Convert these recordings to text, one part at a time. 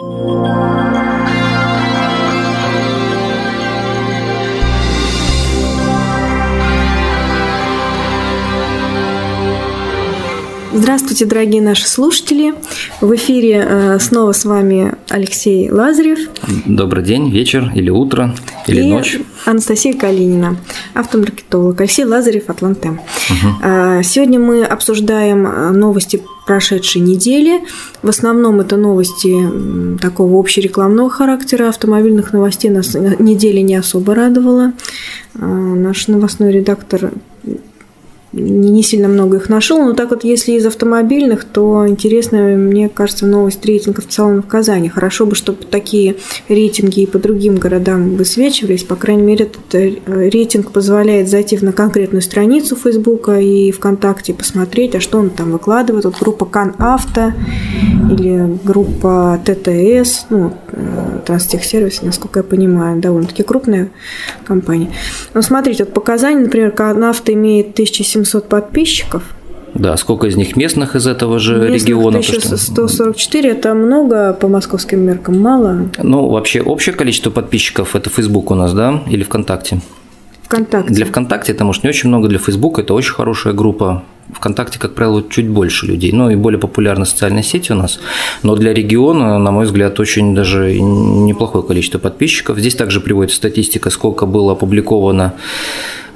Thank you. Здравствуйте, дорогие наши слушатели. В эфире э, снова с вами Алексей Лазарев. Добрый день, вечер или утро, или и ночь. Анастасия Калинина, автомаркетолог. Алексей Лазарев, Атлантем. Угу. Сегодня мы обсуждаем э, новости прошедшей недели. В основном это новости такого общерекламного характера. Автомобильных новостей нас неделя не особо радовала. Наш новостной редактор не сильно много их нашел, но так вот, если из автомобильных, то интересная, мне кажется, новость рейтингов в целом в Казани. Хорошо бы, чтобы такие рейтинги и по другим городам высвечивались. По крайней мере, этот э, рейтинг позволяет зайти на конкретную страницу Фейсбука и ВКонтакте посмотреть, а что он там выкладывает. Вот группа Кан Авто или группа ТТС, ну, э, Транстехсервис, насколько я понимаю, довольно-таки крупная компания. Но смотрите, вот по Казани, например, Кан Авто имеет 1700 700 подписчиков. Да, сколько из них местных из этого же местных региона? 1144 это много по московским меркам, мало? Ну, вообще общее количество подписчиков это Facebook у нас, да, или ВКонтакте? ВКонтакте. Для ВКонтакте это, может, не очень много, для Facebook это очень хорошая группа. ВКонтакте, как правило, чуть больше людей, ну и более популярна социальная сеть у нас. Но для региона, на мой взгляд, очень даже неплохое количество подписчиков. Здесь также приводится статистика, сколько было опубликовано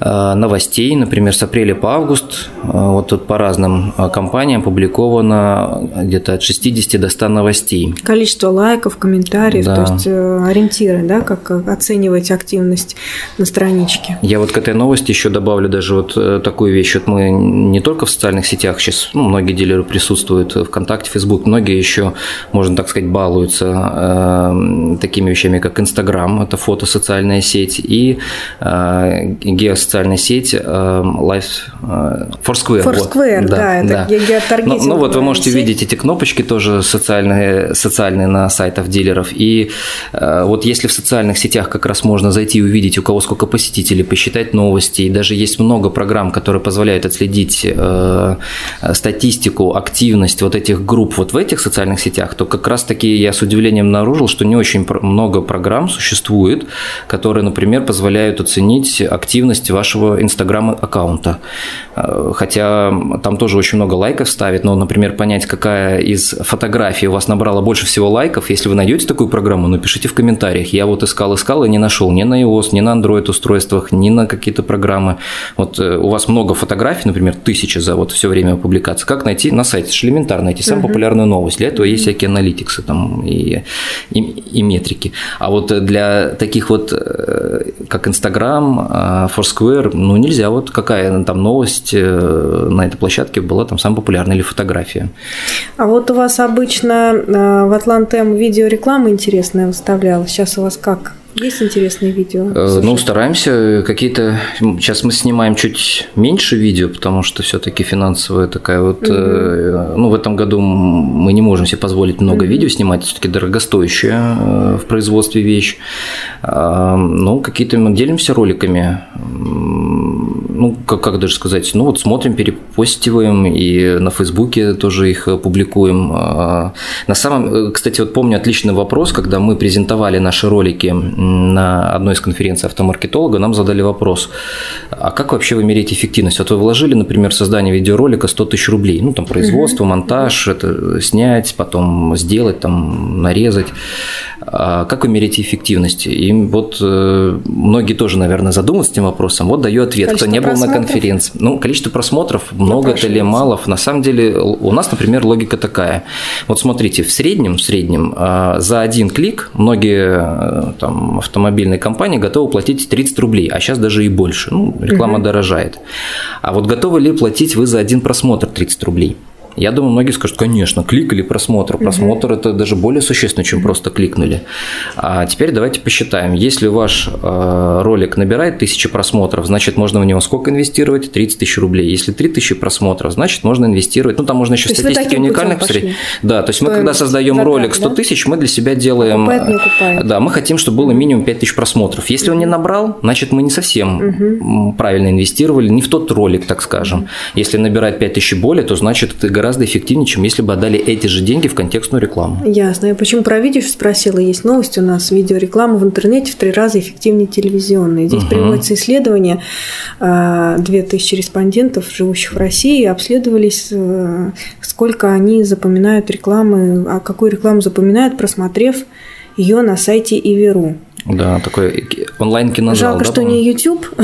новостей, например, с апреля по август, э, вот тут по разным э, компаниям опубликовано где-то от 60 до 100 новостей. Количество лайков, комментариев, да. то есть ориентиры, да, как оценивать активность на страничке. Я вот к этой новости еще добавлю даже вот такую вещь. Вот мы не только в социальных сетях сейчас, ну, многие дилеры присутствуют ВКонтакте, Фейсбук, многие еще, можно так сказать, балуются э, такими вещами, как Инстаграм, это фото, социальная сеть, и э, геос социальная сеть эм, Life э, Foursquare. Foursquare, вот. да, да, это да. Ну, ну вот вы можете сеть. видеть эти кнопочки тоже социальные, социальные на сайтах дилеров. И э, вот если в социальных сетях как раз можно зайти и увидеть, у кого сколько посетителей, посчитать новости, и даже есть много программ, которые позволяют отследить э, статистику, активность вот этих групп вот в этих социальных сетях, то как раз таки я с удивлением обнаружил, что не очень много программ существует, которые, например, позволяют оценить активность вашего инстаграм-аккаунта. Э, хотя там тоже очень много лайков ставит, но, например, понять, какая из фотографий у вас набрала больше всего лайков, если вы найдете такую программу, напишите в комментариях. Я вот искал, искал и не нашел ни на iOS, ни на Android устройствах, ни на какие-то программы. Вот э, у вас много фотографий, например, тысячи за вот все время публикации. Как найти на сайте? Это элементарно найти самую uh-huh. популярную новость. Для этого есть всякие аналитиксы там и, и, и метрики. А вот для таких вот, э, как Instagram, Foursquare, ну нельзя. Вот какая там новость э, на этой площадке была там самая популярная или фотография. А вот у вас обычно э, в Атлантем видеореклама интересная выставлялась. Сейчас у вас как? Есть интересные видео? Э, ну, стараемся какие-то... Сейчас мы снимаем чуть меньше видео, потому что все таки финансовая такая вот... Угу. Ну, в этом году мы не можем себе позволить много угу. видео снимать, все таки дорогостоящая в производстве вещь. Ну, какие-то мы делимся роликами ну, как, как даже сказать, ну вот смотрим, перепостиваем, и на Фейсбуке тоже их публикуем. А, на самом, кстати, вот помню отличный вопрос, когда мы презентовали наши ролики на одной из конференций автомаркетолога, нам задали вопрос, а как вообще вы меряете эффективность? Вот вы вложили, например, в создание видеоролика 100 тысяч рублей, ну, там, производство, монтаж, это снять, потом сделать, там, нарезать. А как меряете эффективность? И вот э, многие тоже, наверное, задумываются этим вопросом. Вот даю ответ. Количество Кто не был на конференции. Ну, количество просмотров, много это или мало. На самом деле у нас, например, логика такая. Вот смотрите, в среднем, в среднем а, за один клик многие э, там, автомобильные компании готовы платить 30 рублей, а сейчас даже и больше. Ну, реклама угу. дорожает. А вот готовы ли платить вы за один просмотр 30 рублей? Я думаю, многие скажут, конечно, клик или просмотр. Просмотр угу. это даже более существенно, чем просто кликнули. А теперь давайте посчитаем. Если ваш э, ролик набирает тысячи просмотров, значит, можно в него сколько инвестировать? 30 тысяч рублей. Если 3 тысячи просмотров, значит, можно инвестировать. Ну, там можно еще статистики уникальных посмотреть. Да, то есть мы когда создаем ролик 100 тысяч, мы для себя делаем. Покупает, не окупает. Да, мы хотим, чтобы было минимум 5 тысяч просмотров. Если он не набрал, значит, мы не совсем угу. правильно инвестировали, не в тот ролик, так скажем. Угу. Если набирает 5 тысяч более, то значит, это гораздо эффективнее, чем если бы отдали эти же деньги в контекстную рекламу. Ясно. Я почему про видео спросила? Есть новость у нас. Видеореклама в интернете в три раза эффективнее телевизионной. Здесь угу. приводится исследование. 2000 респондентов, живущих в России, обследовались, э, сколько они запоминают рекламы, а какую рекламу запоминают, просмотрев ее на сайте Иверу. Да, такой онлайн-кинозал. Жалко, да, что не YouTube.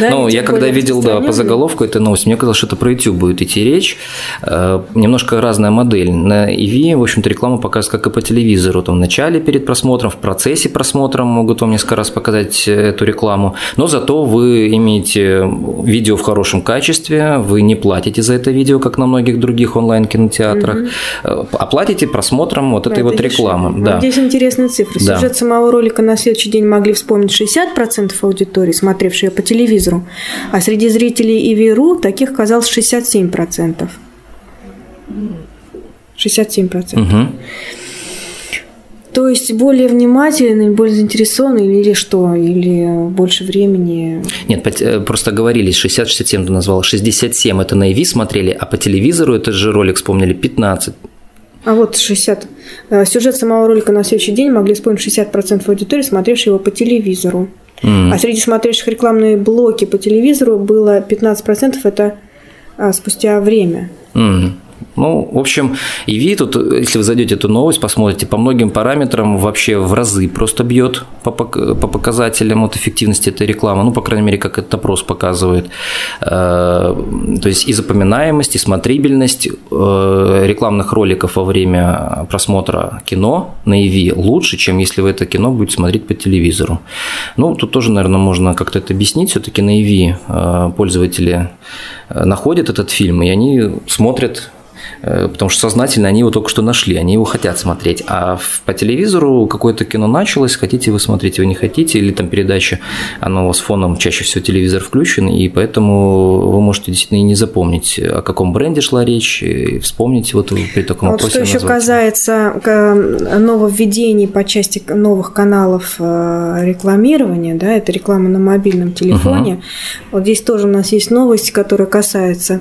да, ну, я когда видел да, по заголовку этой новости, мне казалось, что это про YouTube будет идти речь. Э, немножко разная модель. На EV, в общем-то, реклама показывает, как и по телевизору. Там в начале перед просмотром, в процессе просмотра могут вам несколько раз показать э, эту рекламу. Но зато вы имеете видео в хорошем качестве, вы не платите за это видео, как на многих других онлайн-кинотеатрах, угу. а платите просмотром вот этой вот рекламы. Да. Здесь интересные цифры. Да. Сюжет самого ролика на след следующий день могли вспомнить 60% аудитории, смотревшей по телевизору, а среди зрителей ИВИРУ таких оказалось 67%. 67%. Угу. То есть более внимательный, более заинтересованный или что? Или больше времени? Нет, э, просто говорили, 60-67 ты назвал. 67 это на ИВИ смотрели, а по телевизору этот же ролик вспомнили 15. А вот 60. Э, сюжет самого ролика на следующий день могли вспомнить 60% аудитории, смотревшей его по телевизору. Mm. А среди смотревших рекламные блоки по телевизору было 15% это а, спустя время. Mm. Ну, в общем, EV тут, если вы зайдете эту новость, посмотрите, по многим параметрам вообще в разы просто бьет по, по показателям вот эффективности этой рекламы, ну, по крайней мере, как этот опрос показывает. Э, то есть и запоминаемость, и смотрибельность э, рекламных роликов во время просмотра кино на EV лучше, чем если вы это кино будете смотреть по телевизору. Ну, тут тоже, наверное, можно как-то это объяснить. Все-таки на EV э, пользователи находят этот фильм, и они смотрят потому что сознательно они его только что нашли, они его хотят смотреть. А по телевизору какое-то кино началось, хотите вы смотрите, вы не хотите, или там передача, оно у вас фоном, чаще всего телевизор включен, и поэтому вы можете действительно и не запомнить, о каком бренде шла речь, и вспомнить вот при таком вот Что еще касается э, нововведений по части новых каналов э, рекламирования, да, это реклама на мобильном телефоне. Угу. Вот здесь тоже у нас есть новость, которая касается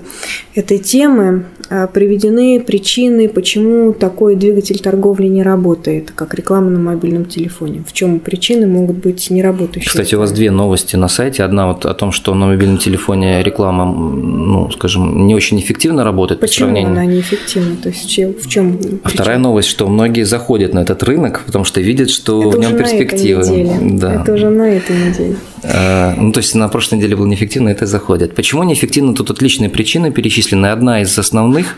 этой темы. Приведены приведены причины, почему такой двигатель торговли не работает, как реклама на мобильном телефоне. В чем причины могут быть неработающие? Кстати, у вас две новости на сайте. Одна вот о том, что на мобильном телефоне реклама, ну, скажем, не очень эффективно работает. Почему по сравнению... она неэффективна? То есть в чем? А вторая новость, что многие заходят на этот рынок, потому что видят, что Это в нем перспективы. Да. Это уже на этой неделе. А, ну, то есть на прошлой неделе было неэффективно, это заходит. Почему неэффективно? Тут отличные причины перечислены. Одна из основных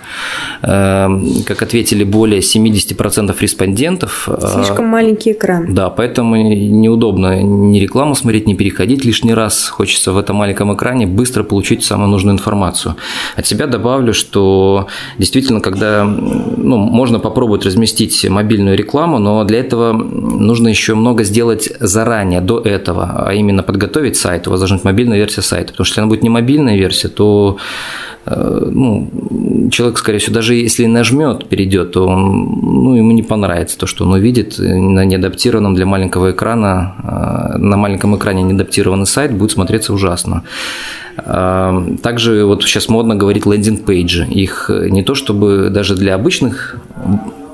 Эм, как ответили более 70% респондентов. Э, Слишком маленький экран. Да, поэтому неудобно ни рекламу смотреть, ни переходить лишний раз. Хочется в этом маленьком экране быстро получить самую нужную информацию. От себя добавлю, что действительно, когда ну, можно попробовать разместить мобильную рекламу, но для этого нужно еще много сделать заранее, до этого, а именно подготовить сайт. У вас должна быть мобильная версия сайта, потому что если она будет не мобильная версия, то Э, ну, человек, скорее всего, даже если нажмет, перейдет, то он, ну, ему не понравится то, что он увидит на неадаптированном для маленького экрана, э, на маленьком экране неадаптированный сайт будет смотреться ужасно. Э, также вот сейчас модно говорить landing page и. Их не то чтобы даже для обычных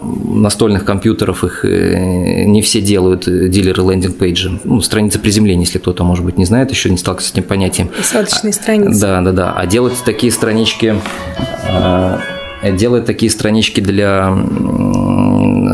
настольных компьютеров их э, не все делают э, дилеры landing page и. Ну, страница приземления, если кто-то, может быть, не знает, еще не сталкивался с этим понятием. Посадочные страницы. Да, да, да. А делать такие странички э, делать такие странички для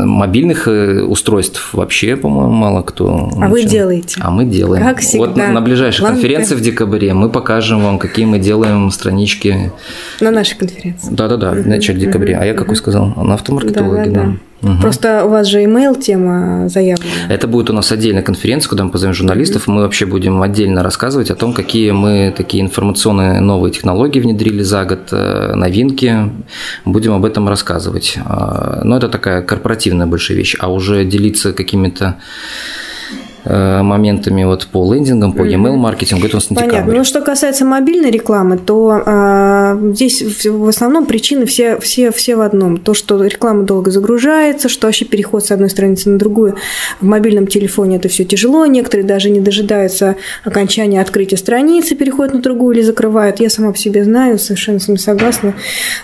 мобильных э, устройств вообще, по-моему, мало кто. А вы делаете? А мы делаем. Как всегда. Вот на, на ближайшей Лампы. конференции в декабре мы покажем вам, какие мы делаем странички. На нашей конференции. Да-да-да, в начале декабря. А я какой сказал? На автомаркетологии, да. да, да. Угу. Просто у вас же email тема заявлена. Это будет у нас отдельная конференция, куда мы позовем журналистов, и мы вообще будем отдельно рассказывать о том, какие мы такие информационные новые технологии внедрили за год, э, новинки. Будем об этом рассказывать. А, но это такая корпоративная большая вещь, а уже делиться какими-то моментами вот по лендингам, по e-mail маркетингу, это у нас на Понятно. декабрь. Ну, что касается мобильной рекламы, то а, здесь в, в основном причины все, все, все в одном. То, что реклама долго загружается, что вообще переход с одной страницы на другую в мобильном телефоне это все тяжело. Некоторые даже не дожидаются окончания открытия страницы, переходят на другую или закрывают. Я сама по себе знаю, совершенно с ним согласна.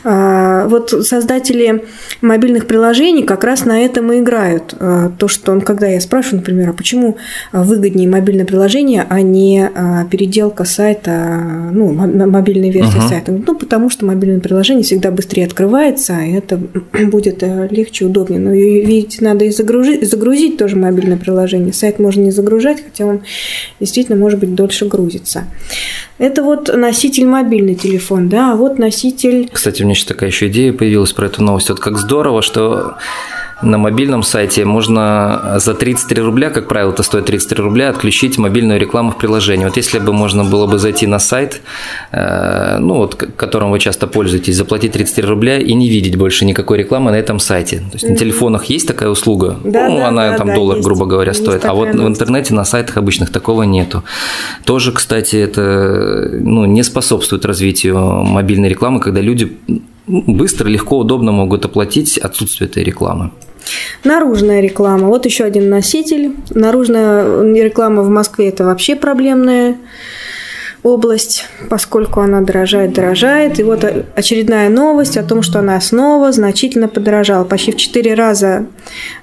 А, вот создатели мобильных приложений как раз на этом и играют. А, то, что он, когда я спрашиваю, например, а почему выгоднее мобильное приложение, а не а, переделка сайта, ну, мобильной версии uh-huh. сайта? Ну, потому что мобильное приложение всегда быстрее открывается, и это будет э, легче, удобнее. Но, видите, надо и загрузить, загрузить тоже мобильное приложение. Сайт можно не загружать, хотя он действительно, может быть, дольше грузится. Это вот носитель мобильный телефон, да, а вот носитель... Кстати, у меня сейчас такая еще идея появилась про эту новость. Вот как здорово, что на мобильном сайте можно за 33 рубля, как правило, это стоит 33 рубля, отключить мобильную рекламу в приложении. Вот если бы можно было бы зайти на сайт, э, ну вот, которым вы часто пользуетесь, заплатить 33 рубля и не видеть больше никакой рекламы на этом сайте. То есть mm-hmm. на телефонах есть такая услуга, да, ну, да, она да, там да, доллар, есть. грубо говоря, есть стоит. А вот в интернете на сайтах обычных такого нету. Тоже, кстати, это ну, не способствует развитию мобильной рекламы, когда люди быстро, легко, удобно могут оплатить отсутствие этой рекламы. Наружная реклама. Вот еще один носитель. Наружная реклама в Москве – это вообще проблемная область, поскольку она дорожает, дорожает. И вот очередная новость о том, что она снова значительно подорожала. Почти в 4 раза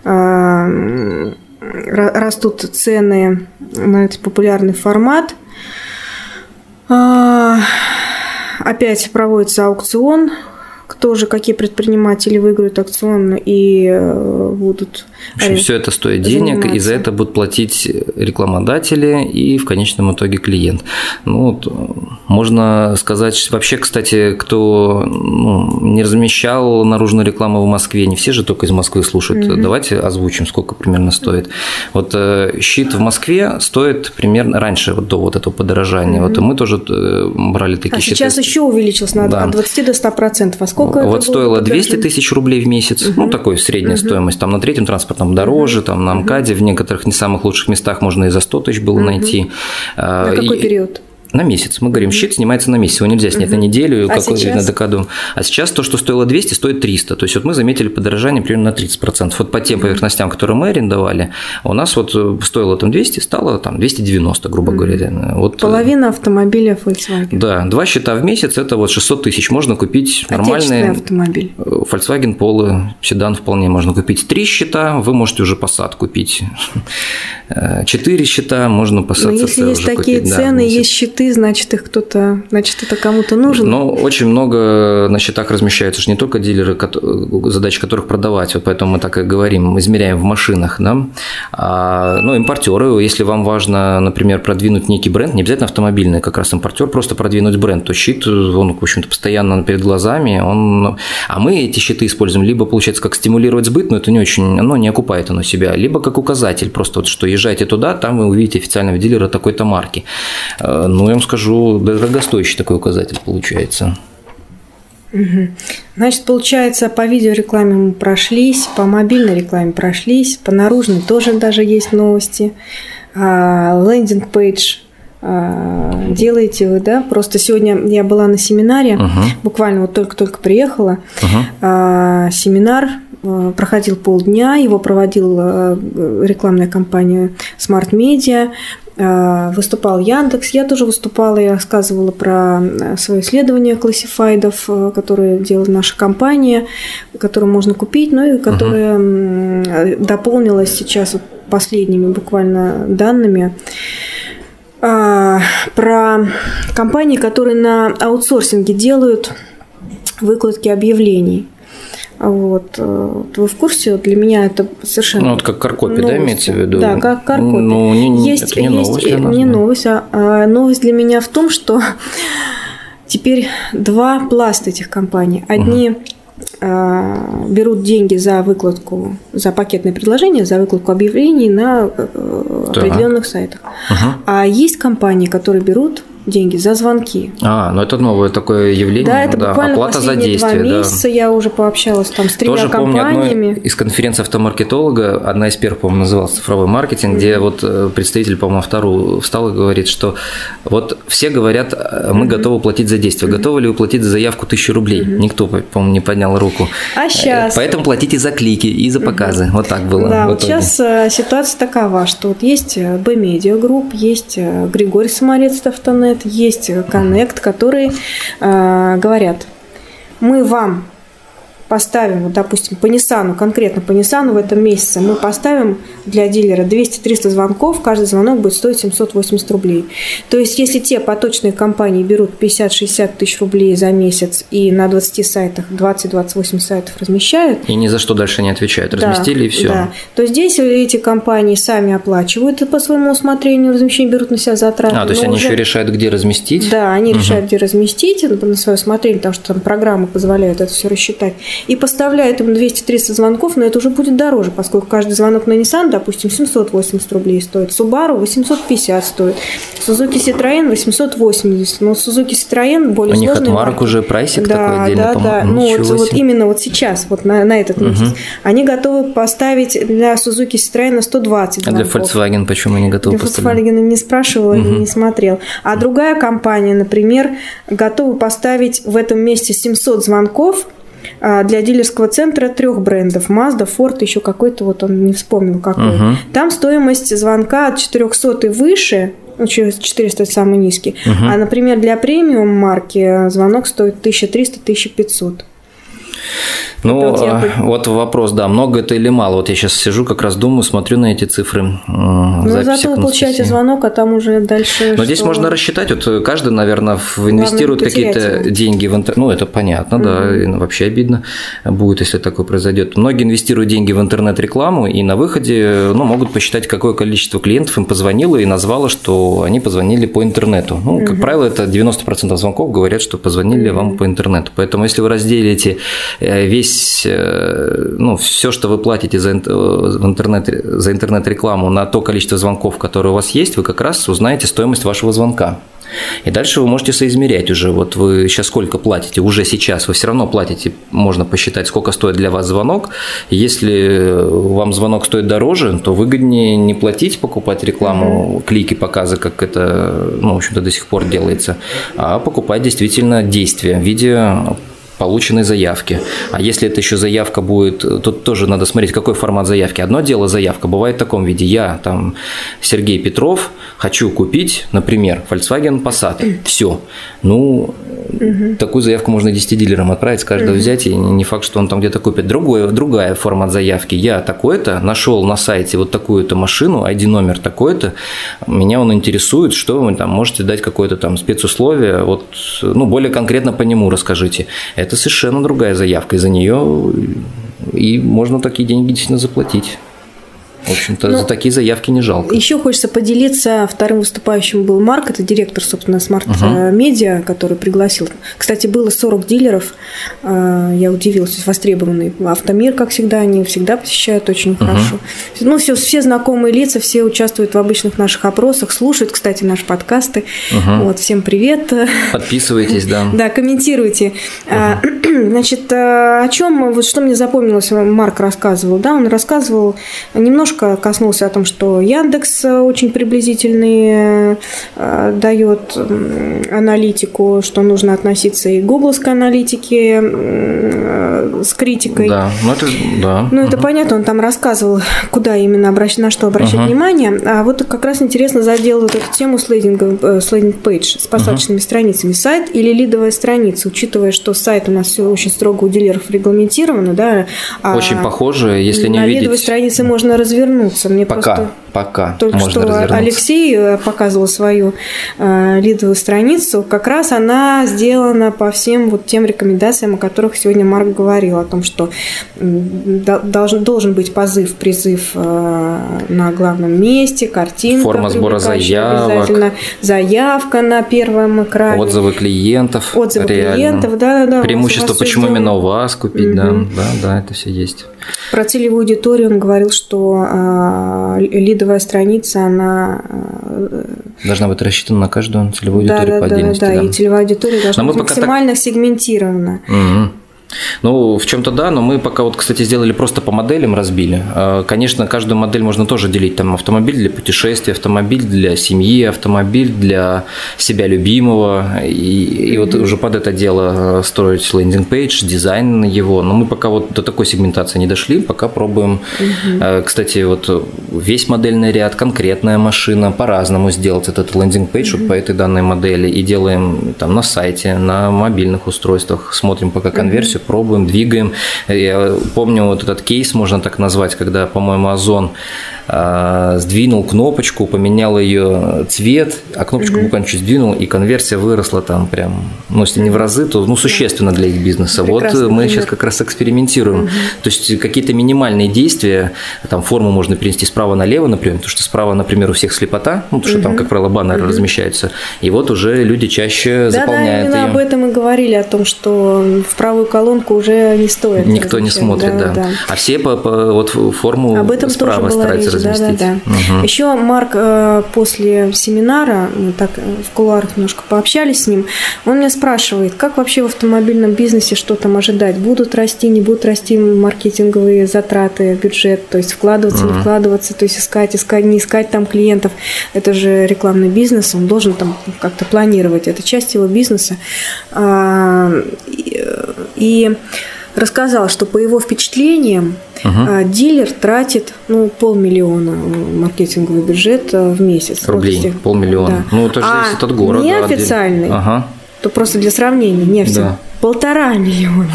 э, растут цены на этот популярный формат. Э, опять проводится аукцион кто же, какие предприниматели выиграют акционно и будут в общем, все это стоит денег, заниматься. и за это будут платить рекламодатели и в конечном итоге клиент. Ну, вот, можно сказать, вообще, кстати, кто ну, не размещал наружную рекламу в Москве, не все же только из Москвы слушают. Угу. Давайте озвучим, сколько примерно стоит. Вот щит в Москве стоит примерно раньше, вот до вот этого подорожания. Угу. Вот мы тоже брали такие а щиты. сейчас еще увеличилось на да. от 20 до 100 процентов. А сколько Вот стоило 200 тысяч рублей в месяц, угу. ну, такой средняя угу. стоимость. Там на третьем транспортном дороже, там на МКАДе в некоторых не самых лучших местах можно и за 100 тысяч было найти. На какой и, период? На месяц. Мы говорим, щит снимается на месяц, его нельзя снять угу. на неделю, а какой сейчас? на декаду. А сейчас то, что стоило 200, стоит 300. То есть вот мы заметили подорожание примерно на 30%. Вот по тем угу. поверхностям, которые мы арендовали, у нас вот стоило там 200, стало там 290, грубо угу. говоря. Вот, Половина автомобиля Volkswagen. Да, два счета в месяц – это вот 600 тысяч. Можно купить нормальный автомобиль. Volkswagen Polo, седан вполне можно купить. Три счета, вы можете уже Passat купить. Четыре счета, можно Passat Но если есть такие купить. цены, да, есть счета счеты, значит, их кто-то, значит, это кому-то нужно. Но очень много на счетах размещаются же не только дилеры, задача которых продавать, вот поэтому мы так и говорим, измеряем в машинах, да, а, ну, импортеры, если вам важно, например, продвинуть некий бренд, не обязательно автомобильный, как раз импортер, просто продвинуть бренд, то щит, он, в общем-то, постоянно перед глазами, он, а мы эти щиты используем либо, получается, как стимулировать сбыт, но это не очень, оно не окупает оно себя, либо как указатель, просто вот, что езжайте туда, там вы увидите официального дилера такой-то марки. Ну, я вам скажу, дорогостоящий такой указатель получается. Угу. Значит, получается, по видеорекламе мы прошлись, по мобильной рекламе прошлись, по наружной тоже даже есть новости. А, лендинг-пейдж а, делаете вы, да? Просто сегодня я была на семинаре, uh буквально вот только-только приехала. uh семинар а, проходил полдня, его проводила рекламная компания Smart Media. Э, выступал Яндекс, я тоже выступала и рассказывала про э, свое исследование классифайдов, э, которые делает наша компания, которые можно купить, ну и которая uh дополнилась сейчас последними буквально данными. Про компании, которые на аутсорсинге делают выкладки объявлений. Вот. Э, вы в курсе? Для меня это совершенно... Ну, вот как каркопи, да, имеется в виду? Да, как каркопи. Ну, не, есть, это не есть, новость для нас. Не новость, а, а новость для меня в том, что теперь два пласта этих компаний. Одни угу. а, берут деньги за выкладку, за пакетное предложение, за выкладку объявлений на да. Э, определенных сайтах. Угу. А есть компании, которые берут деньги за звонки. А, ну это новое такое явление. Да, это да. буквально Оплата за действие. Два месяца да. я уже пообщалась там с тремя Тоже компаниями. помню одну из конференций автомаркетолога, одна из первых, по-моему, называлась цифровой маркетинг, mm-hmm. где вот э, представитель, по-моему, вторую встал и говорит, что вот все говорят, э, мы mm-hmm. готовы платить за действие. Mm-hmm. Готовы ли вы платить за заявку тысячу рублей? Mm-hmm. Никто, по-моему, не поднял руку. А сейчас? Поэтому платите за клики и за показы. Mm-hmm. Вот так было. Да, вот сейчас ситуация такова, что вот есть B-Media Group, есть Григорий Саморец Автонет, есть Connect, которые э, говорят, мы вам поставим, вот, допустим, по Nissan, конкретно по Nissan в этом месяце, мы поставим для дилера 200-300 звонков, каждый звонок будет стоить 780 рублей. То есть, если те поточные компании берут 50-60 тысяч рублей за месяц и на 20 сайтах, 20-28 сайтов размещают. И ни за что дальше не отвечают, разместили да, и все. Да. То здесь эти компании сами оплачивают по своему усмотрению размещение берут на себя затраты. А, то есть они уже... еще решают, где разместить? Да, они угу. решают, где разместить на свое усмотрение, потому что там программы позволяют это все рассчитать и поставляет ему 200-300 звонков, но это уже будет дороже, поскольку каждый звонок на Nissan, допустим, 780 рублей стоит, Subaru 850 стоит, Suzuki Citroёn 880, но Suzuki Citroёn более У них от марок уже прайсик да, такой отдельно, Да, да, ну вот, вот именно вот сейчас, вот на, на этот месяц, угу. они готовы поставить для Suzuki Citroёn 120 звонков. А для Volkswagen почему они готовы для поставить? Для Volkswagen не спрашивала угу. не смотрел. А другая компания, например, готова поставить в этом месяце 700 звонков, для дилерского центра трех брендов Mazda, Ford, еще какой-то вот он не вспомнил какой. Угу. Там стоимость звонка от 400 и выше, ну, 400 самый низкий. Угу. А, например, для премиум марки звонок стоит 1300-1500. Ну, вот, я... вот вопрос, да, много это или мало? Вот я сейчас сижу, как раз думаю, смотрю на эти цифры. Ну, зато вы получаете звонок, а там уже дальше. Но что... здесь можно рассчитать, вот каждый, наверное, инвестирует какие-то деньги в интернет. Ну, это понятно, mm да, и вообще обидно будет, если такое произойдет. Многие инвестируют деньги в интернет-рекламу, и на выходе ну, могут посчитать, какое количество клиентов им позвонило и назвало, что они позвонили по интернету. Ну, mm как правило, это 90% звонков говорят, что позвонили mm вам по интернету. Поэтому, если вы разделите э, весь весь, э, ну, все, что вы платите за, в интернет, за интернет-рекламу на то количество звонков, которые у вас есть, вы как раз узнаете стоимость вашего звонка. И дальше вы можете соизмерять уже, вот вы сейчас сколько платите, уже сейчас вы все равно платите, можно посчитать, сколько стоит для вас звонок. Если вам звонок стоит дороже, то выгоднее не платить, покупать рекламу, клики, показы, как это, ну, в общем-то, до сих пор делается, а покупать действительно действия в виде полученной заявки. А если это еще заявка будет, тут тоже надо смотреть, какой формат заявки. Одно дело заявка бывает в таком виде. Я там Сергей Петров, хочу купить, например, Volkswagen Passat. Все. Ну, Угу. Такую заявку можно 10 дилерам отправить, с каждого угу. взять, и не факт, что он там где-то купит. Другое, другая формат заявки. Я такой-то нашел на сайте вот такую-то машину, ID-номер такой-то, меня он интересует, что вы там можете дать какое-то там спецусловие, вот, ну, более конкретно по нему расскажите. Это совершенно другая заявка, и за нее и можно такие деньги действительно заплатить. В общем-то, ну, за такие заявки не жалко. Еще хочется поделиться. Вторым выступающим был Марк, это директор, собственно, Smart uh Media, который пригласил. Кстати, было 40 дилеров. А, я удивилась, востребованный автомир, как всегда, они всегда посещают очень uh хорошо. Ну, все, все знакомые лица, все участвуют в обычных наших опросах, слушают, кстати, наши подкасты. uh Вот, всем привет. Подписывайтесь, да. Да, комментируйте. э Значит, о чем, вот что мне запомнилось, Марк рассказывал, да, он рассказывал немножко немножко коснулся о том, что Яндекс э, очень приблизительный э, дает аналитику, что нужно относиться и к гугловской аналитике э, с критикой. Да, ну это, да. Ну это угу. понятно, он там рассказывал, куда именно обращать, на что обращать угу. внимание. А вот как раз интересно задел вот эту тему с landing page, с посадочными угу. страницами. Сайт или лидовая страница, учитывая, что сайт у нас все очень строго у дилеров регламентировано, да. А очень а похоже, если не видеть. На лидовой странице можно развивать развернуться. Мне пока, просто пока только можно что. Алексей э, показывал свою э, лидовую страницу. Как раз она сделана по всем вот тем рекомендациям, о которых сегодня Марк говорил, о том, что должен, должен быть позыв, призыв э, на главном месте, картинка. Форма сбора заявок. Заявка на первом экране. Отзывы клиентов. Отзывы реально. клиентов, да, да. Преимущество, почему именно у вас купить, угу. да, да, да, это все есть. Про целевую аудиторию он говорил, что а, лид видовая страница, она должна быть рассчитана на каждую целевую аудиторию да, по да, отдельности. Да, да, и целевая аудитория должна быть максимально так... сегментирована. Угу. Ну, в чем-то да, но мы пока вот, кстати, сделали просто по моделям разбили. А, конечно, каждую модель можно тоже делить. Там автомобиль для путешествий, автомобиль для семьи, автомобиль для себя любимого. И, и вот уже под это дело э, строить landing page, дизайн его. Но мы пока вот до такой сегментации не дошли, пока пробуем. Угу. Кстати, вот весь модельный ряд, конкретная машина, по-разному сделать этот landing page угу. вот по этой данной модели. И делаем там на сайте, на мобильных устройствах, смотрим пока конверсию, пробуем, двигаем. Я помню вот этот кейс, можно так назвать, когда, по-моему, Озон а, сдвинул кнопочку, поменял ее цвет, а кнопочку угу. буквально чуть сдвинул, и конверсия выросла там прям, ну, если не в разы, то ну, существенно для их бизнеса. Прекрасный вот мы пример. сейчас как раз экспериментируем. Угу. То есть какие-то минимальные действия, там форму можно перенести справа налево, например, потому что справа, например, у всех слепота, ну, потому что угу. там, как правило, баннеры угу. размещаются, и вот уже люди чаще да, заполняют да, ее. об этом и говорили, о том, что в правую колонку уже не стоит. Никто не смотрит, да, да. да. А все по, по вот форму об этом справа тоже стараются речь, разместить. Да, да, да. Угу. Еще Марк э, после семинара, мы так э, в кулуарах немножко пообщались с ним, он меня спрашивает, как вообще в автомобильном бизнесе что там ожидать? Будут расти, не будут расти маркетинговые затраты, бюджет, то есть вкладываться, угу. не вкладываться, то есть искать, искать, не искать там клиентов. Это же рекламный бизнес, он должен там как-то планировать. Это часть его бизнеса. А, и рассказал, что по его впечатлениям угу. дилер тратит ну, полмиллиона маркетинговый бюджет а, в месяц. Рублей, вот, полмиллиона. Да. Ну, это же а зависит от города. неофициальный, ага. то просто для сравнения, нефть. Да полтора миллиона.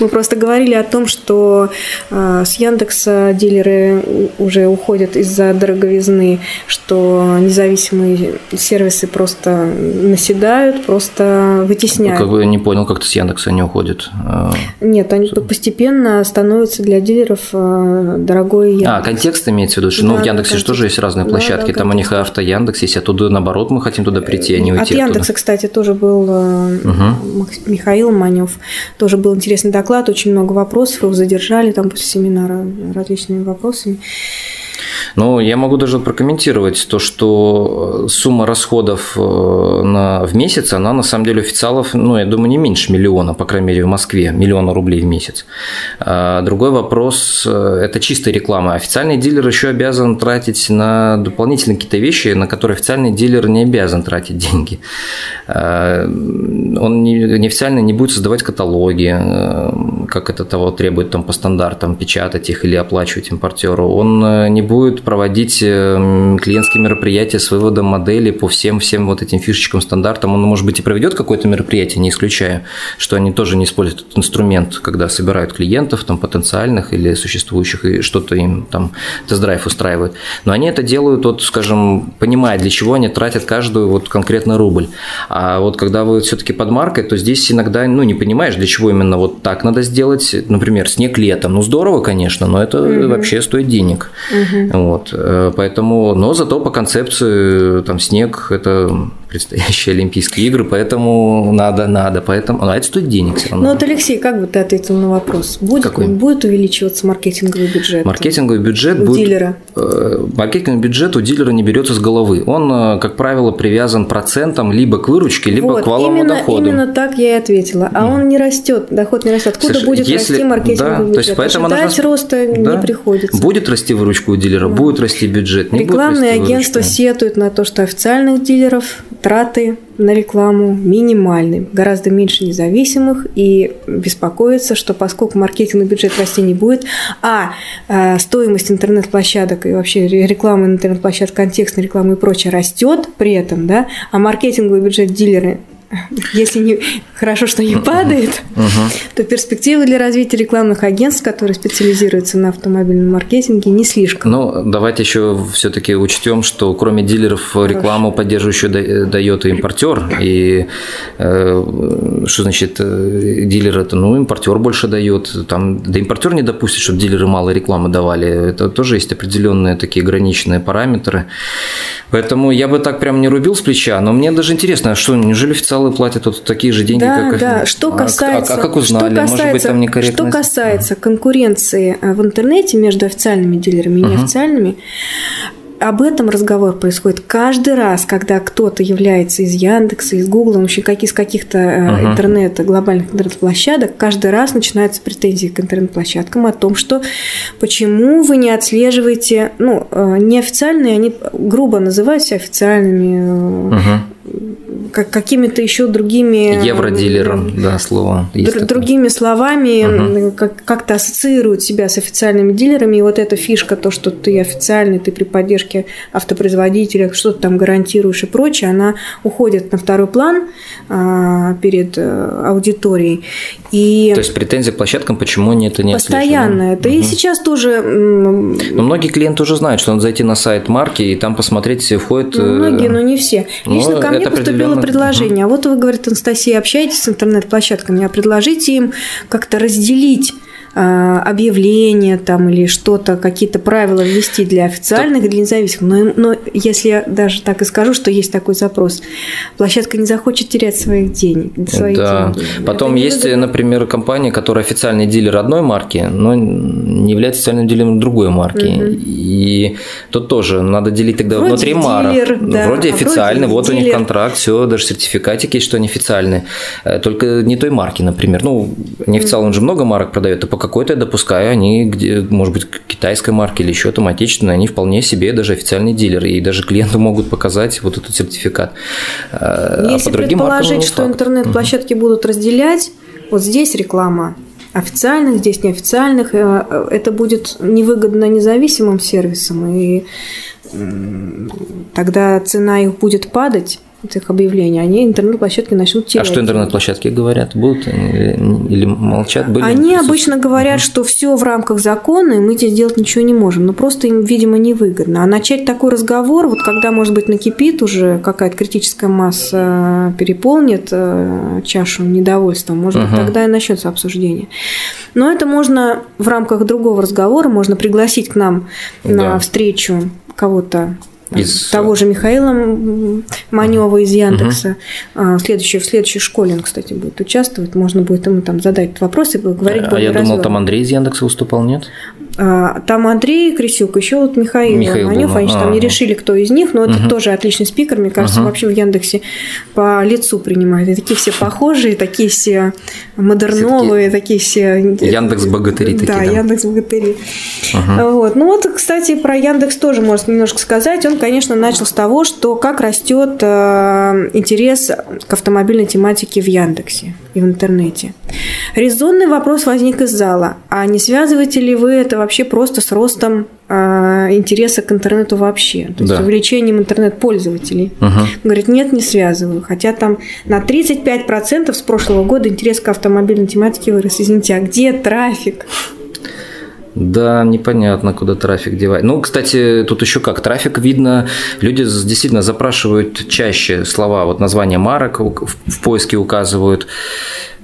Мы просто говорили о том, что э, с Яндекса дилеры уже уходят из-за дороговизны, что независимые сервисы просто наседают, просто вытесняют. Как бы не понял, как-то с Яндекса не уходят. А, Нет, они постепенно становятся для дилеров э, дорогой Яндекс. А, контекст имеется в виду, что ну, да, ну, в Яндексе же тоже есть разные площадки, да, там у них авто Яндекс есть, оттуда наоборот мы хотим туда прийти, а не уйти От Яндекса, оттуда. кстати, тоже был угу. Михаил Манев. Тоже был интересный доклад, очень много вопросов, его задержали там после семинара различными вопросами. Ну, я могу даже прокомментировать то, что э, сумма расходов э, на, в месяц, она на самом деле официалов, ну, я думаю, не меньше миллиона, по крайней мере, в Москве, миллиона рублей в месяц. А другой вопрос э, – это чистая реклама. Официальный дилер еще обязан тратить на дополнительные какие-то вещи, на которые официальный дилер не обязан тратить деньги. А, он неофициально не будет создавать каталоги, как это того требует там, по стандартам, печатать их или оплачивать импортеру. Он не будет проводить эм, клиентские мероприятия с выводом модели по всем всем вот этим фишечкам, стандартам. Он, может быть, и проведет какое-то мероприятие, не исключая, что они тоже не используют этот инструмент, когда собирают клиентов там потенциальных или существующих и что-то им там тест-драйв устраивают. Но они это делают, вот, скажем, понимая, для чего они тратят каждую вот конкретно рубль. А вот когда вы все-таки под маркой, то здесь иногда, ну, не понимаешь, для чего именно вот так надо сделать. Например, снег летом. Ну, здорово, конечно, но это mm-hmm. вообще стоит денег. Mm-hmm. Вот. Э, поэтому, но зато по концепции там снег – это предстоящие Олимпийские игры, поэтому надо, надо, поэтому, а это стоит денег все равно. Ну вот, Алексей, как бы ты ответил на вопрос? Будет, Какой? будет увеличиваться маркетинговый бюджет? Маркетинговый бюджет у будет, дилера? Э, маркетинговый бюджет у дилера не берется с головы. Он, э, как правило, привязан процентом либо к выручке, либо вот, к валовому именно, доходу. Именно так я и ответила. А mm. он не растет, доход не растет. Откуда Слушай, будет если, расти маркетинговый да, бюджет? То есть, поэтому Ожидать нужно... роста да, не приходится. Будет расти выручка у дилера, да. будет расти бюджет. Не Рекламные будет агентства сетуют на то, что официальных дилеров траты на рекламу минимальный, гораздо меньше независимых и беспокоится, что поскольку маркетинговый бюджет расти не будет, а э, стоимость интернет-площадок и вообще реклама на интернет-площадках, контекстная реклама и прочее растет при этом, да, а маркетинговый бюджет дилеры если не, хорошо, что не падает, то перспективы для развития рекламных агентств, которые специализируются на автомобильном маркетинге, не слишком. Ну, давайте еще все-таки учтем, что кроме дилеров рекламу поддерживающую дает и импортер. И э, что значит э, дилер это? Ну, импортер больше дает. Там, да импортер не допустит, чтобы дилеры мало рекламы давали. Это тоже есть определенные такие ограниченные параметры. Поэтому я бы так прям не рубил с плеча, но мне даже интересно, а что, неужели официалы платят вот такие же деньги, да, как Да, что касается... А, а, а как узнали? Что касается, Может быть, там некорректность? Что касается конкуренции э, в интернете между официальными дилерами и неофициальными, об этом разговор происходит каждый раз, когда кто-то является из Яндекса, из Гугла, вообще как из каких-то uh-huh. интернета, глобальных интернет-площадок, каждый раз начинаются претензии к интернет-площадкам о том, что почему вы не отслеживаете, ну, неофициальные, они грубо называются официальными uh-huh как, какими-то еще другими... Евродилером, да, слово. Др- другими словами угу. как- как-то ассоциируют себя с официальными дилерами. И вот эта фишка, то, что ты официальный, ты при поддержке автопроизводителя что-то там гарантируешь и прочее, она уходит на второй план а, перед а, аудиторией. И то есть претензии к площадкам, почему они это не Постоянно. Это угу. и сейчас тоже... Но многие клиенты уже знают, что надо зайти на сайт марки и там посмотреть, все входит... Ну, многие, но не все. Лично ко мне поступило предложение. А вот вы, говорит, Анастасия, общаетесь с интернет-площадками, а предложите им как-то разделить а, объявление там или что-то, какие-то правила ввести для официальных и для независимых. Но, но если я даже так и скажу, что есть такой запрос, площадка не захочет терять своих денег. Свои да. деньги. Потом Это есть, например, компания, которая официальный дилер одной марки, но не является официальным дилером другой марки. Угу. И тут тоже надо делить тогда вроде внутри марок. Да, вроде официальный, а вот дилер. у них контракт, все, даже сертификатики что они официальные. Э, только не той марки, например. Ну, неофициал, он же много марок продает, а какой-то я допускаю, они, где, может быть, китайской марки или еще там отечественной, они вполне себе даже официальные дилеры, и даже клиенты могут показать вот этот сертификат. А Если по другим предположить, что интернет-площадки угу. будут разделять, вот здесь реклама официальных, здесь неофициальных, э, это будет невыгодно независимым сервисам, и тогда цена их будет падать, этих объявлений, они интернет-площадки начнут терять. А что интернет-площадки говорят? Будут или молчат? Были они обычно говорят, угу. что все в рамках закона, и мы здесь делать ничего не можем. Но просто им, видимо, невыгодно. А начать такой разговор, вот когда, может быть, накипит уже какая-то критическая масса, переполнит э, чашу недовольства, может угу. быть, тогда и начнется обсуждение. Но это можно в рамках другого разговора, можно пригласить к нам да. на встречу кого-то из... того же Михаила Манева из Яндекса. Угу. Следующий, в следующей школе он, кстати, будет участвовать. Можно будет ему там задать вопросы и поговорить А я думал, там Андрей из Яндекса выступал, нет? А, там Андрей Крисюк, еще вот Михаил, Михаил Манев, они там не решили, кто из них, но это угу. тоже отличный спикер, мне кажется, угу. вообще в Яндексе по лицу принимают. И такие все похожие, такие все модерновые, такие все... Яндекс богатыри такие. Да, Яндекс богатыри. Угу. Вот. Ну вот, кстати, про Яндекс тоже можно немножко сказать. Он, конечно, начал с того, что как растет э, интерес к автомобильной тематике в Яндексе и в интернете. Резонный вопрос возник из зала. А не связываете ли вы это вообще просто с ростом э, интереса к интернету вообще? То есть да. увеличением интернет-пользователей? Угу. Говорит, нет, не связываю. Хотя там на 35% с прошлого года интерес к автомобильной тематике вырос. Извините, а где трафик? Да, непонятно, куда трафик девать. Ну, кстати, тут еще как. Трафик видно, люди действительно запрашивают чаще слова, вот название марок в поиске указывают.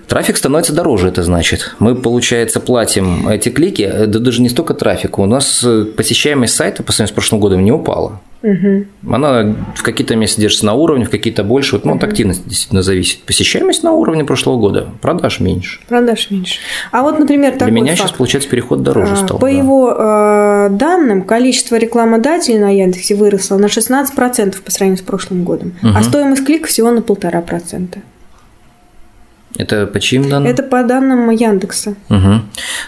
Трафик становится дороже, это значит. Мы, получается, платим эти клики, да даже не столько трафика. У нас посещаемость сайта по сравнению с прошлым годом не упала. Угу. Она в какие-то месяцы держится на уровне, в какие-то больше. Вот, ну, угу. от активности действительно зависит. Посещаемость на уровне прошлого года, продаж меньше. Продаж меньше. А вот, например, такой Для меня факт. сейчас, получается, переход дороже а, стал. По да. его э, данным, количество рекламодателей на Яндексе выросло на 16% по сравнению с прошлым годом, угу. а стоимость клика всего на полтора процента. Это по чьим данным? Это по данным Яндекса. Угу.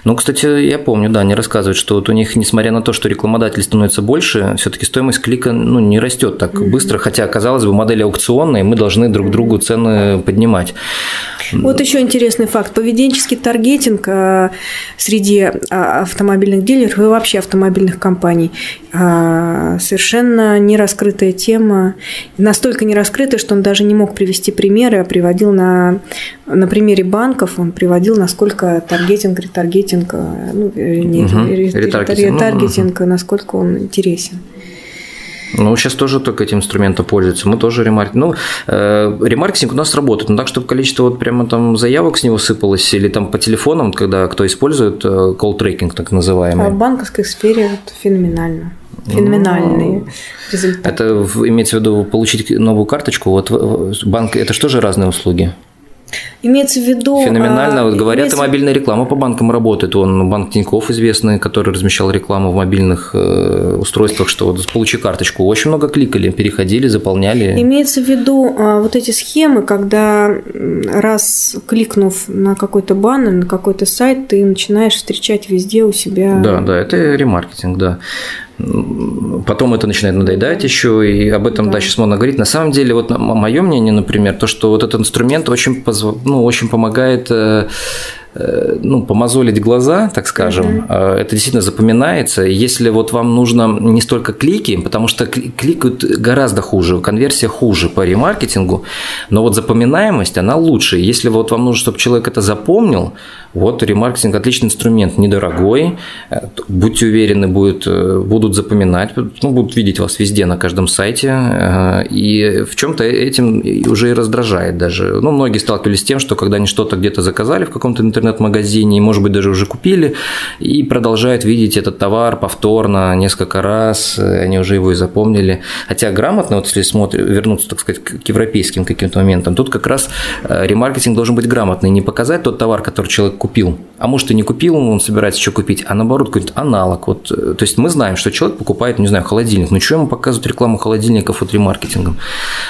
Ну, кстати, я помню, да, они рассказывают, что вот у них, несмотря на то, что рекламодателей становится больше, все-таки стоимость клика ну, не растет так угу. быстро, хотя, казалось бы, модель аукционная, мы должны друг другу цены поднимать. Вот еще интересный факт. Поведенческий таргетинг а, среди а, автомобильных дилеров и вообще автомобильных компаний а, совершенно не раскрытая тема. Настолько не раскрытая, что он даже не мог привести примеры, а приводил на, на примере банков, он приводил, насколько таргетинг, ретаргетинг, ну, не, угу. ретаргетинг, ретаргетинг угу. насколько он интересен. Ну, сейчас тоже только этим инструментом пользуются. Мы тоже ремаркетинг. Ну, э, ремаркетинг у нас работает, но так, чтобы количество вот прямо там заявок с него сыпалось, или там по телефонам, когда кто использует э, call tracking, так называемый. А в банковской сфере вот феноменально феноменальные ну, результаты. Это имеется в виду получить новую карточку. Вот банк это что же разные услуги? Имеется в виду... Феноменально. Вот говорят, имеется... и мобильная реклама по банкам работает. Он банк Тинькофф известный, который размещал рекламу в мобильных э, устройствах, что вот получи карточку. Очень много кликали, переходили, заполняли. Имеется в виду а, вот эти схемы, когда раз кликнув на какой-то баннер, на какой-то сайт, ты начинаешь встречать везде у себя... Да, да, это ремаркетинг, да. Потом это начинает надоедать еще, и об этом, да, да сейчас можно говорить. На самом деле, вот мое мнение, например, то, что вот этот инструмент очень, позв... ну, очень помогает э, Э, ну, помазолить глаза, так скажем, mm-hmm. это действительно запоминается. Если вот вам нужно не столько клики, потому что кликают гораздо хуже, конверсия хуже по ремаркетингу, но вот запоминаемость, она лучше. Если вот вам нужно, чтобы человек это запомнил, вот ремаркетинг отличный инструмент, недорогой, э, будьте уверены, будет, будут запоминать, ну, будут видеть вас везде на каждом сайте, и в чем-то этим уже и раздражает даже. Ну, многие сталкивались с тем, что когда они что-то где-то заказали в каком-то интернет-магазине, и, может быть, даже уже купили, и продолжают видеть этот товар повторно несколько раз, они уже его и запомнили. Хотя грамотно, вот если смотреть, вернуться, так сказать, к европейским каким-то моментам, тут как раз э, ремаркетинг должен быть грамотный, не показать тот товар, который человек kupił а может и не купил, он собирается еще купить, а наоборот какой-то аналог. Вот, э, то есть мы знаем, что человек покупает, не знаю, холодильник, ну что ему показывать рекламу холодильников от ремаркетингом?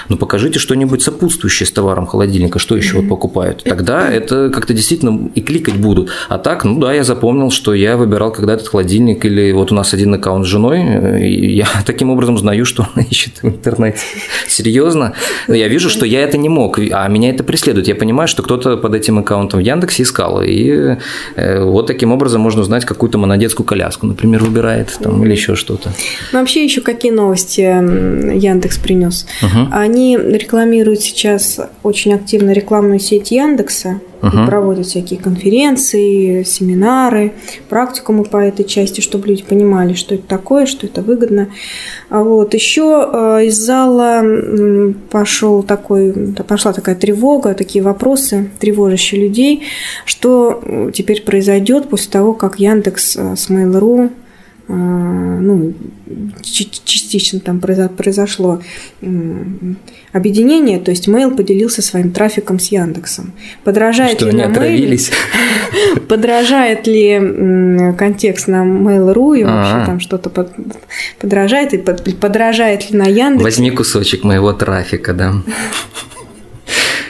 Ну покажите что-нибудь сопутствующее с товаром холодильника, что еще вот покупают. Тогда это как-то действительно и кликать будут. А так, ну да, я запомнил, что я выбирал когда этот холодильник, или вот у нас один аккаунт с женой, и я таким образом знаю, что она ищет в интернете. Серьезно? Я вижу, что я это не мог, а меня это преследует. Я понимаю, что кто-то под этим аккаунтом в Яндексе искал, и э, вот таким образом можно узнать какую-то монодетскую коляску, например, выбирает там, или еще что-то. Ну, вообще еще какие новости Яндекс принес? Угу. Они рекламируют сейчас очень активно рекламную сеть Яндекса, угу. проводят всякие конференции, семинары, практикумы по этой части, чтобы люди понимали, что это такое, что это выгодно. А вот. Еще э, из зала пошел такой, пошла такая тревога, такие вопросы, тревожащие людей, что э, теперь произойдет после того, как Яндекс э, с Mail.ru ну, частично там произошло объединение, то есть Mail поделился своим трафиком с Яндексом. Подражает Что, ли на Mail? Подражает ли контекст на Mail.ru и вообще там что-то подражает и подражает ли на Яндекс? Возьми кусочек моего трафика, да.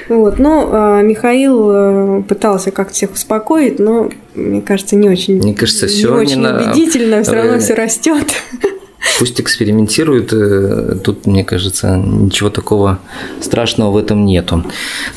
Вот. Но а, Михаил э, пытался как-то всех успокоить, но, мне кажется, не очень, мне кажется, все не очень на... убедительно, все равно все растет. Пусть экспериментируют, э, тут, мне кажется, ничего такого страшного в этом нету.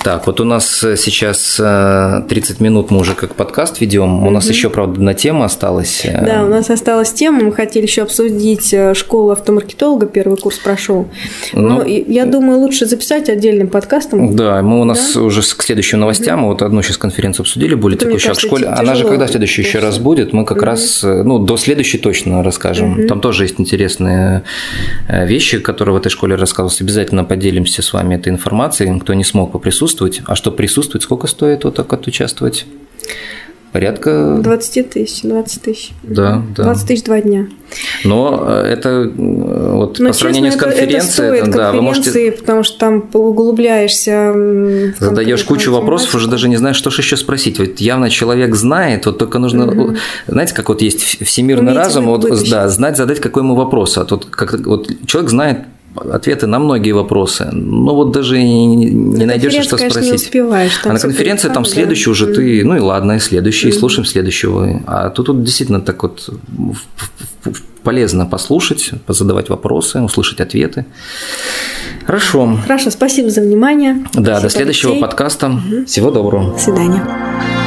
Так, вот у нас сейчас 30 э, минут мы уже как подкаст ведем. У нас еще, правда, одна тема осталась. Да, у нас осталась тема. Мы хотели еще обсудить э, школу автомаркетолога, первый курс прошел. Но ну, я думаю, лучше записать отдельным подкастом. Да, мы у нас да? уже к следующим новостям, угу. вот одну сейчас конференцию обсудили, более Это, текущая в школе. Она же когда следующая еще раз будет, мы как раз, ну, до следующей точно расскажем. Там тоже есть интересно интересные э, вещи, которые в этой школе рассказывались. Обязательно поделимся с вами этой информацией, кто не смог поприсутствовать. А что присутствовать, сколько стоит вот так вот участвовать? Порядка... 20 тысяч, 20 тысяч. Да, да. 20 тысяч два дня. Но э, это вот Но, по сравнению честно, с конференцией, это, это да, вы можете... потому что там углубляешься. Задаешь кучу вопросов, уже даже не знаешь, что же еще спросить. Вот явно человек знает, вот только нужно, угу. знаете, как вот есть всемирный Умеете разум, вот, да, знать, задать какой ему вопрос. А тут как вот человек знает ответы на многие вопросы. Но вот даже не, не найдешь, что спросить. Не успеваешь, а на конференции там следующий да. уже ты, ну и ладно, и следующий, mm-hmm. слушаем следующего. А тут вот действительно так вот полезно послушать, позадавать вопросы, услышать ответы. Хорошо. Хорошо, спасибо за внимание. Да, спасибо, до следующего Алексей. подкаста. Угу. Всего доброго. До свидания.